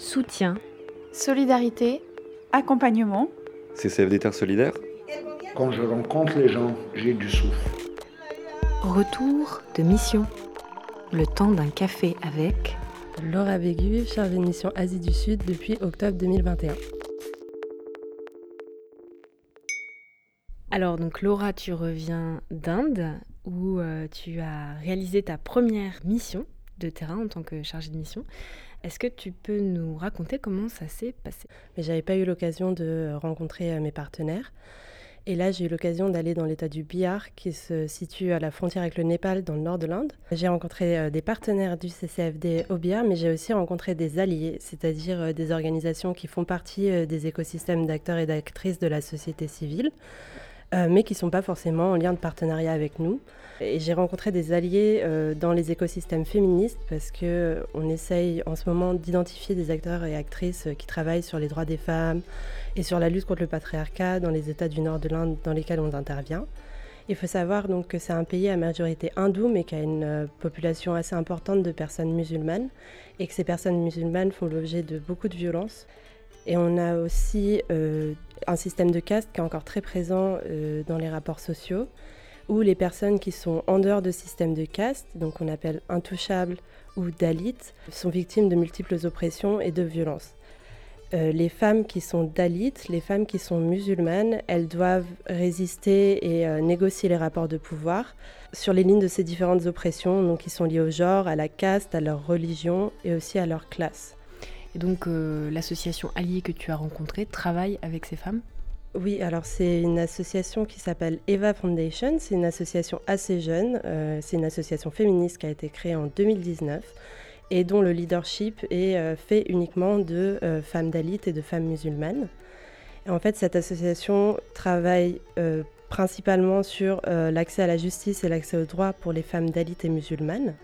soutien, solidarité, accompagnement. CCFD Terre Solidaire Quand je rencontre les gens, j'ai du souffle. Retour de mission. Le temps d'un café avec Laura Bégu, chargée de mission Asie du Sud depuis octobre 2021. Alors donc Laura, tu reviens d'Inde où euh, tu as réalisé ta première mission de terrain en tant que chargée de mission. Est-ce que tu peux nous raconter comment ça s'est passé? Mais j'avais pas eu l'occasion de rencontrer euh, mes partenaires. Et là, j'ai eu l'occasion d'aller dans l'état du Bihar, qui se situe à la frontière avec le Népal, dans le nord de l'Inde. J'ai rencontré euh, des partenaires du CCFD au Bihar, mais j'ai aussi rencontré des alliés, c'est-à-dire euh, des organisations qui font partie des écosystèmes d'acteurs et d'actrices de la société civile. Euh, mais qui ne sont pas forcément en lien de partenariat avec nous. Et j'ai rencontré des alliés euh, dans les écosystèmes féministes parce qu'on euh, essaye en ce moment d'identifier des acteurs et actrices qui travaillent sur les droits des femmes et sur la lutte contre le patriarcat dans les États du nord de l'Inde dans lesquels on intervient. Il faut savoir donc que c'est un pays à majorité hindoue, mais qui a une population assez importante de personnes musulmanes, et que ces personnes musulmanes font l'objet de beaucoup de violences. Et on a aussi euh, un système de caste qui est encore très présent euh, dans les rapports sociaux, où les personnes qui sont en dehors de système de caste, donc on appelle intouchables ou dalits, sont victimes de multiples oppressions et de violences. Euh, les femmes qui sont dalits, les femmes qui sont musulmanes, elles doivent résister et négocier les rapports de pouvoir sur les lignes de ces différentes oppressions, donc qui sont liées au genre, à la caste, à leur religion et aussi à leur classe. Et donc euh, l'association Alliée que tu as rencontrée travaille avec ces femmes? Oui, alors c'est une association qui s'appelle Eva Foundation. C'est une association assez jeune. Euh, c'est une association féministe qui a été créée en 2019 et dont le leadership est euh, fait uniquement de femmes dalites et de femmes musulmanes. Et en fait, cette association travaille principalement sur l'accès à la justice et l'accès aux droits pour les femmes dalites et musulmanes.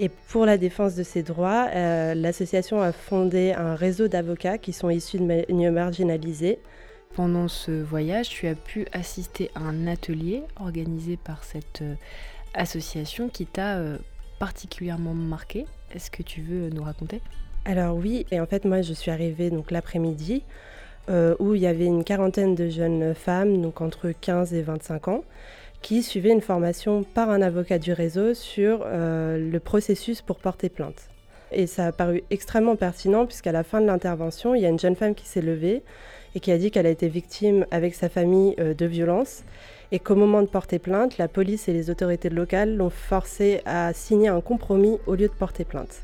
Et pour la défense de ces droits, euh, l'association a fondé un réseau d'avocats qui sont issus de milieux marginalisés. Pendant ce voyage, tu as pu assister à un atelier organisé par cette euh, association qui t'a euh, particulièrement marqué. Est-ce que tu veux nous raconter? Alors oui, et en fait moi je suis arrivée donc l'après-midi où il y avait une quarantaine de jeunes femmes, donc entre 15 et 25 ans, qui suivait une formation par un avocat du réseau sur euh, le processus pour porter plainte. Et ça a paru extrêmement pertinent puisqu'à la fin de l'intervention, il y a une jeune femme qui s'est levée et qui a dit qu'elle a été victime avec sa famille euh, de violences et qu'au moment de porter plainte, la police et les autorités locales l'ont forcée à signer un compromis au lieu de porter plainte.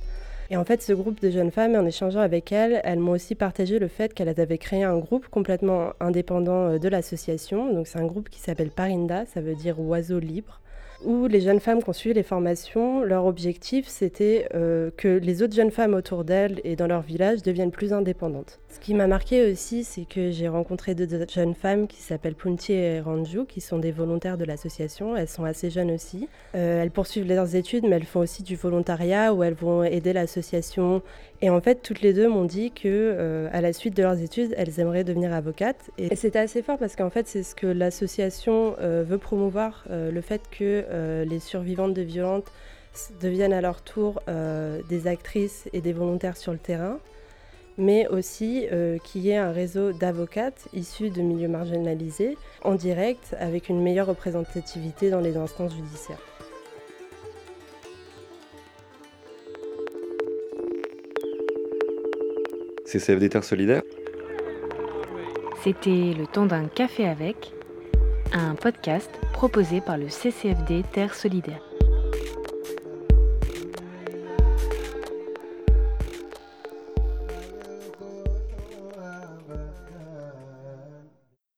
Et en fait, ce groupe de jeunes femmes, en échangeant avec elles, elles m'ont aussi partagé le fait qu'elles avaient créé un groupe complètement indépendant euh, de l'association. Donc c'est un groupe qui s'appelle Parinda, ça veut dire oiseau libre où les jeunes femmes qui ont suivi les formations, leur objectif c'était euh, que les autres jeunes femmes autour d'elles et dans leur village deviennent plus indépendantes. Ce qui m'a marqué aussi, c'est que j'ai rencontré deux jeunes femmes qui s'appellent Punti et Ranju, qui sont des volontaires de l'association. Elles sont assez jeunes aussi. Euh, elles poursuivent leurs études, mais elles font aussi du volontariat où elles vont aider l'association. Et en fait, toutes les deux m'ont dit que, euh, à la suite de leurs études, elles aimeraient devenir avocates. Et c'était assez fort parce qu'en fait, c'est ce que l'association veut promouvoir, le fait que euh, les survivantes de violences deviennent à leur tour euh, des actrices et des volontaires sur le terrain, mais aussi euh, qu'il y ait un réseau d'avocates issus de milieux marginalisés en direct avec une meilleure représentativité dans les instances judiciaires. CCFD Terre Solidaire C'était le temps d'un café avec un podcast proposé par le CCFD Terre Solidaire.